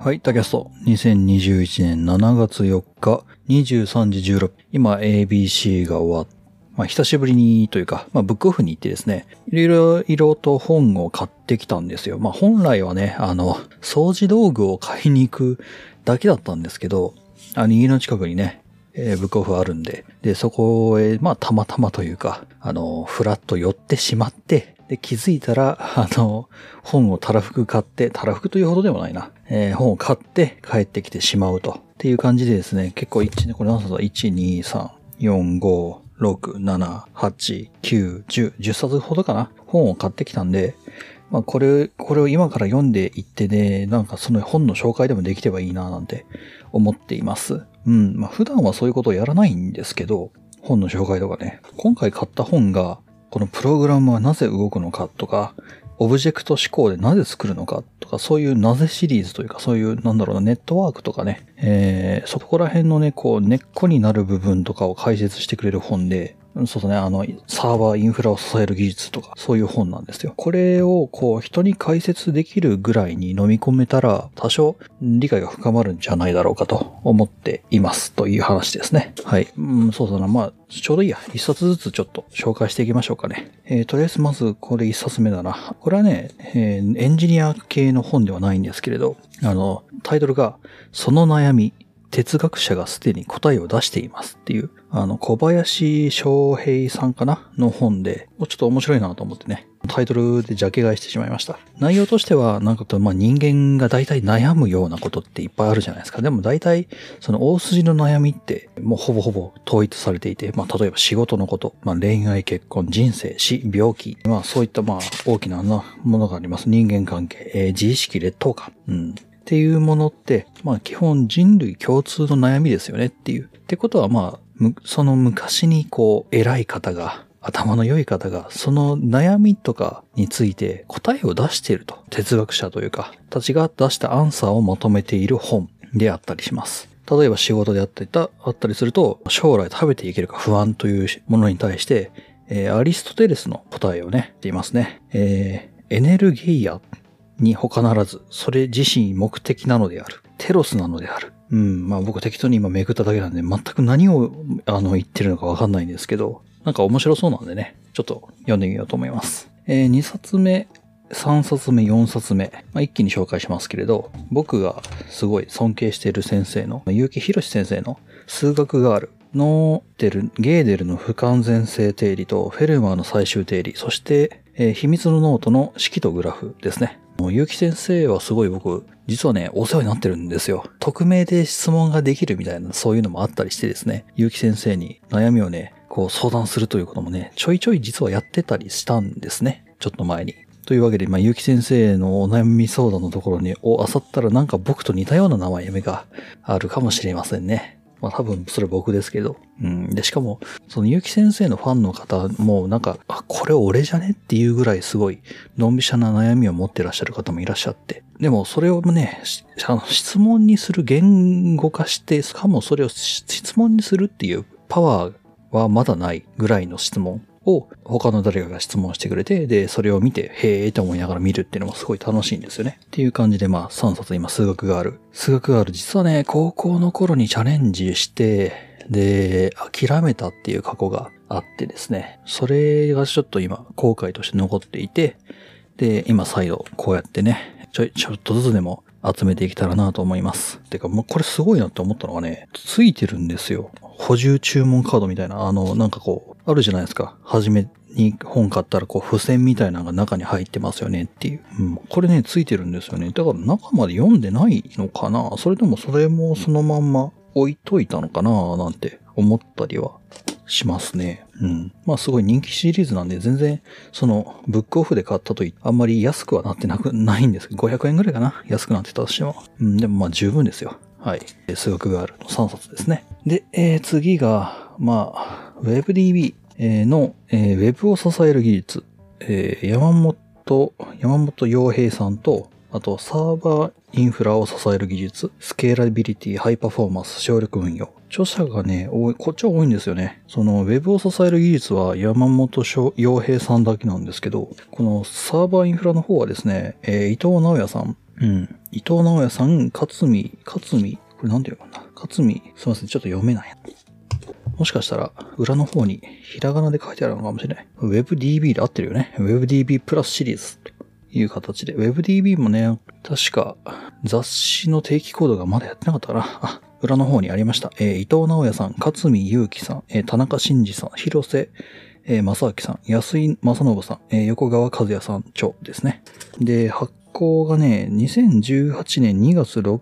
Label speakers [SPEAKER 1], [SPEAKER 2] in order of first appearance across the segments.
[SPEAKER 1] はい、タキャスト。2021年7月4日、23時16分。今、ABC が終わっまあ、久しぶりにというか、まあ、ブックオフに行ってですね、いろいろ、いろと本を買ってきたんですよ。まあ、本来はね、あの、掃除道具を買いに行くだけだったんですけど、あの、家の近くにね、えーブックオフあるんで、で、そこへ、まあ、たまたまというか、あの、ふらっと寄ってしまって、で、気づいたら、あの、本をたらふく買って、たらふくというほどでもないな、えー本を買って帰ってきてしまうと。っていう感じでですね、結構1、これ何冊だ ?1、2、3、4、5、6、7、8、9、10、10冊ほどかな本を買ってきたんで、まあこれ、これを今から読んでいってね、なんかその本の紹介でもできればいいななんて思っています。うん。まあ普段はそういうことをやらないんですけど、本の紹介とかね。今回買った本が、このプログラムはなぜ動くのかとか、オブジェクト思考でなぜ作るのかとか、そういうなぜシリーズというか、そういう、なんだろうな、ネットワークとかね、えー、そこら辺のね、こう、根っこになる部分とかを解説してくれる本で、そうですね、あの、サーバーインフラを支える技術とか、そういう本なんですよ。これを、こう、人に解説できるぐらいに飲み込めたら、多少理解が深まるんじゃないだろうかと思っています。という話ですね。はい。うん、そうだな。まあ、ちょうどいいや。一冊ずつちょっと紹介していきましょうかね。えーとりあえずまずこれ一冊目だな。これはね、えーエンジニア系の本ではないんですけれど、あの、タイトルが、その悩み、哲学者がすでに答えを出していますっていう、あの、小林翔平さんかなの本で、ちょっと面白いなと思ってね、タイトルでジャケ買いしてしまいました。内容としては、なんかと、まあ、人間が大体悩むようなことっていっぱいあるじゃないですか。でも大体、その大筋の悩みって、もうほぼほぼ統一されていて、まあ、例えば仕事のこと、まあ、恋愛、結婚、人生、死、病気、まあ、そういった、まあ、大きななものがあります。人間関係、えー自意識、劣等感。うん。っていうものって、まあ基本人類共通の悩みですよねっていう。ってことはまあ、その昔にこう、偉い方が、頭の良い方が、その悩みとかについて答えを出していると。哲学者というか、たちが出したアンサーをまとめている本であったりします。例えば仕事であったりた、あったりすると、将来食べていけるか不安というものに対して、えーアリストテレスの答えをね、言っていますね。えーエネルギーアに他ならず、それ自身目的なのである。テロスなのである。うん、まあ僕適当に今めくっただけなんで、全く何をあの言ってるのかわかんないんですけど、なんか面白そうなんでね、ちょっと読んでみようと思います。えー2冊目、3冊目、4冊目、まあ、一気に紹介しますけれど、僕がすごい尊敬している先生の、結城博先生の数学ガールのデル、ゲーデルの不完全性定理とフェルマーの最終定理、そして、えー秘密のノートの式とグラフですね。もう結城先生はすごい僕、実はね、お世話になってるんですよ。匿名で質問ができるみたいな、そういうのもあったりしてですね、結城先生に悩みをね、こう相談するということもね、ちょいちょい実はやってたりしたんですね。ちょっと前に。というわけで、まあ、結城先生のお悩み相談のところに、を漁ったらなんか僕と似たような名前があるかもしれませんね。まあ多分それ僕ですけど。うん。で、しかも、その結城先生のファンの方もなんか、あ、これ俺じゃねっていうぐらいすごい、のんびしゃな悩みを持ってらっしゃる方もいらっしゃって。でもそれをね、しあの質問にする言語化して、しかもそれをし質問にするっていうパワーはまだないぐらいの質問を他の誰かが質問してくれて、で、それを見て、へーって思いながら見るっていうのもすごい楽しいんですよね。っていう感じで、まあ、3冊今数学がある。数学がある。実はね、高校の頃にチャレンジして、で、諦めたっていう過去があってですね。それがちょっと今、後悔として残っていて、で、今再度こうやってね、ちょい、ちょっとずつでも集めていけたらなと思います。てか、もうこれすごいなって思ったのがね、ついてるんですよ。補充注文カードみたいな、あの、なんかこう、あるじゃないですか。はじめに本買ったら、こう、付箋みたいなのが中に入ってますよねっていう。うん。これね、ついてるんですよね。だから中まで読んでないのかなそれともそれもそのまんま置いといたのかななんて思ったりはしますね。うん。まあすごい人気シリーズなんで全然そのブックオフで買ったといあんまり安くはなってなく、ないんですけど、500円ぐらいかな？安くなってたとしても。うん、でもまあ十分ですよ。はい。数学があるの3冊ですね。で、えー次が、まあ、WebDB の、えーウェブを支える技術。えー山本、山本洋平さんと、あと、サーバーインフラを支える技術、スケーラビリティ、ハイパフォーマンス、省力運用。著者がね、多い、こっちは多いんですよね。その、ウェブを支える技術は山本洋平さんだけなんですけど、このサーバーインフラの方はですね、えー伊藤直也さん、うん。伊藤直也さん、勝見、勝見、これなんていうのかな。勝見、すいません、ちょっと読めない。もしかしたら、裏の方に、ひらがなで書いてあるのかもしれない。WebDB で合ってるよね。WebDB プラスシリーズいう形で。WebDB もね、確か、雑誌の定期コードがまだやってなかったかな。あ、裏の方にありました。えー伊藤直也さん、勝見祐樹さん、えー田中真二さん、広瀬、正明さん、安井正信さん、えー横川和也さん、著ですね。で、発行がね、2018年2月6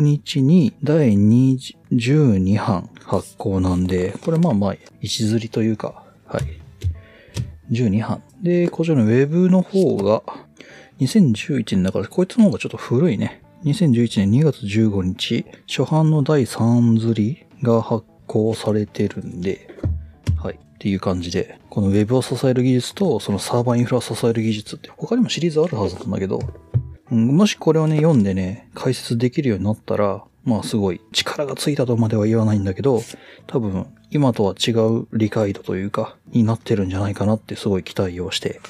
[SPEAKER 1] 日に第12版発行なんで、これまあまあ、一釣りというか、はい。12版。で、こちらのウェブの方が、2011年だから、こいつの方がちょっと古いね。2011年2月15日、初版の第3釣りが発行されてるんで、はい。っていう感じで、このウェブを支える技術と、そのサーバーインフラを支える技術って、他にもシリーズあるはずなんだけど、うんもしこれをね、読んでね、解説できるようになったら、まあすごい力がついたとまでは言わないんだけど、多分今とは違う理解度というか、になってるんじゃないかなってすごい期待をして、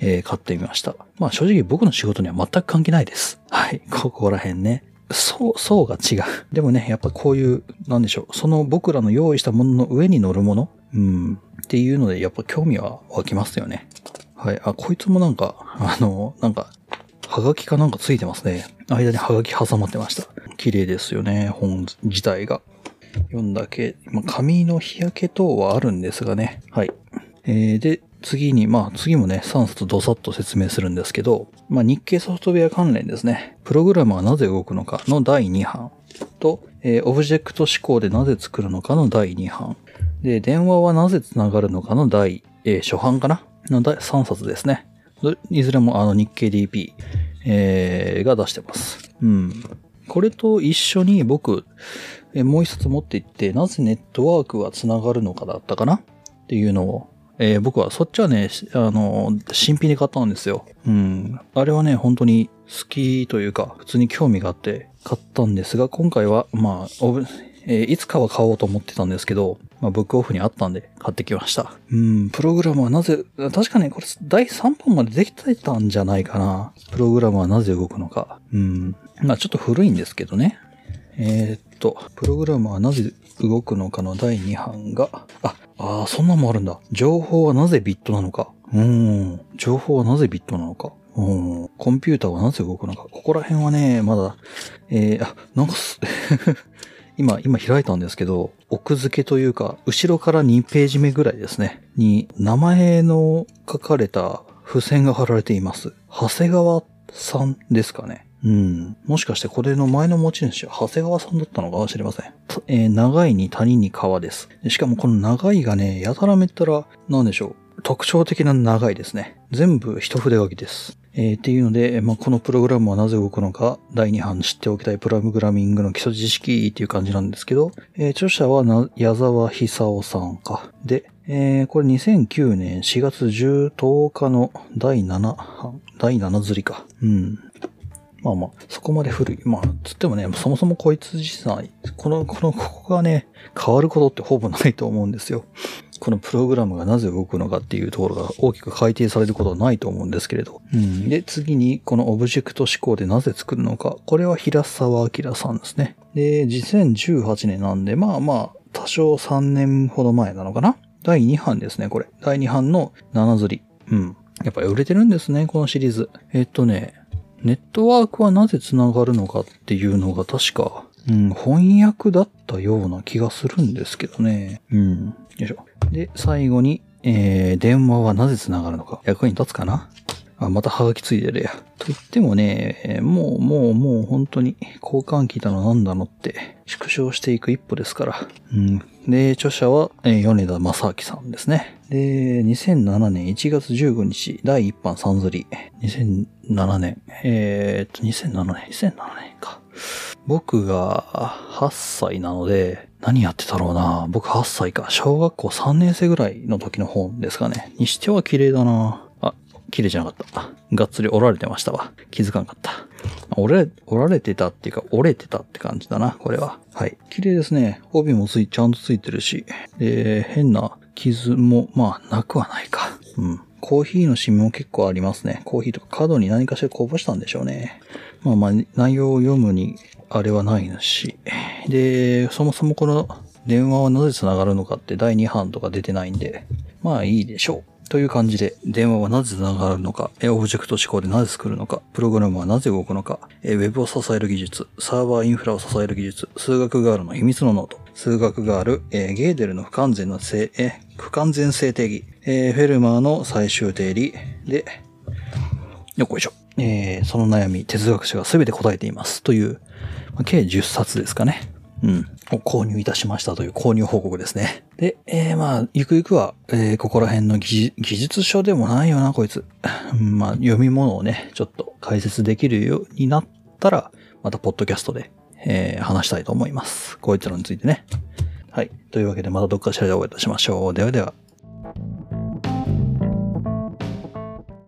[SPEAKER 1] えー買ってみました。まあ正直僕の仕事には全く関係ないです。はい。ここら辺ね。そう、そうが違う。でもね、やっぱこういう、なんでしょう。その僕らの用意したものの上に乗るもの？うん。っていうので、やっぱ興味は湧きますよね。はい。あ、こいつもなんか、あの、なんか、はがきかなんかついてますね。間にはがき挟まってました。綺麗ですよね、本自体が。読んだけ、まあ、紙の日焼け等はあるんですがね。はい。えー、で、次に、まあ次もね、3冊ドサッと説明するんですけど、まあ日経ソフトウェア関連ですね。プログラムはなぜ動くのかの第2版と、えーオブジェクト思考でなぜ作るのかの第2版。で、電話はなぜつながるのかの第、えー初版かなの第3冊ですね。いずれもあの日経 DP、えーが出してます。うん。これと一緒に僕、えもう一冊持っていって、なぜネットワークはつながるのかだったかな？っていうのを、えー僕はそっちはね、あの、新品で買ったんですよ。うん。あれはね、本当に好きというか、普通に興味があって買ったんですが、今回は、まあ、えーいつかは買おうと思ってたんですけど、まあ、ブックオフにあったんで買ってきました。うん、プログラムはなぜ、確かね、これ第3本までできてたんじゃないかな。プログラムはなぜ動くのか。うん。まあちょっと古いんですけどね。えーと、プログラムはなぜ動くのかの第2版が、あ、あーそんなのもあるんだ。情報はなぜビットなのか。うん。情報はなぜビットなのか。うん。コンピューターはなぜ動くのか。ここら辺はね、まだ、えー、あ、なんかす、今、今開いたんですけど、奥付けというか、後ろから2ページ目ぐらいですね。に、名前の書かれた付箋が貼られています。長谷川さんですかね。うん。もしかしてこれの前の持ち主は長谷川さんだったのかもしれません。えー長いに谷に川です。しかもこの長いがね、やたらめったら、なんでしょう。特徴的な長いですね。全部一筆書きです。えーっていうので、まあ、このプログラムはなぜ動くのか、第2版知っておきたいプログラミングの基礎知識っていう感じなんですけど、えー著者はな矢沢久夫さんか。で、えーこれ2009年4月10日の第7版、第7釣りか。うん。まあまあ、そこまで古い。まあ、つってもね、そもそもこいつ自体、この、この、ここがね、変わることってほぼないと思うんですよ。このプログラムがなぜ動くのかっていうところが大きく改定されることはないと思うんですけれど。うん。で、次に、このオブジェクト思考でなぜ作るのか。これは平沢明さんですね。で、2018年なんで、まあまあ、多少3年ほど前なのかな第2版ですね、これ。第2版の7釣り。うん。やっぱり売れてるんですね、このシリーズ。えっとね、ネットワークはなぜ繋がるのかっていうのが確か、うん、翻訳だったような気がするんですけどね。うん。よいしょ。で、最後に、えー、電話はなぜ繋がるのか。役に立つかな？あ、またハガキついてるや。と言ってもね、もう、もう、もう本当に交換機だのなんだのって縮小していく一歩ですから。うん。で、著者は、えー米田正明さんですね。で、2007年1月15日、第1版サンズリ。2007年。えーっと、2007年、2007年か。僕が8歳なので、何やってたろうな。僕8歳か。小学校3年生ぐらいの時の本ですかね。にしては綺麗だな。綺麗じゃなかった。がっつり折られてましたわ。気づかなかった。折れ、折られてたっていうか、折れてたって感じだな、これは。はい。綺麗ですね。帯もつい、ちゃんとついてるし。で、変な傷も、まあ、なくはないか。うん。コーヒーのシミも結構ありますね。コーヒーとか角に何かしらこぼしたんでしょうね。まあまあ、内容を読むにあれはないし。で、そもそもこの電話はなぜ繋がるのかって第2版とか出てないんで、まあいいでしょう。という感じで、電話はなぜ繋がるのか、オブジェクト指向でなぜ作るのか、プログラムはなぜ動くのか、ウェブを支える技術、サーバーインフラを支える技術、数学ガールの秘密のノート、数学ガール、えゲーデルの不完全な性、え不完全性定理、えフェルマーの最終定理、で、よっこいしょ。えー、その悩み、哲学者が全て答えています。という、まあ、計10冊ですかね。うん。を購入いたしましたという購入報告ですね。で、えー、まあ、ゆくゆくは、えー、ここら辺の技術書でもないよな、こいつ。まあ、読み物をね、ちょっと解説できるようになったら、またポッドキャストで、えー、話したいと思います。こいつらについてね。はい。というわけで、またどっかしらでお会いいたしましょう。ではでは。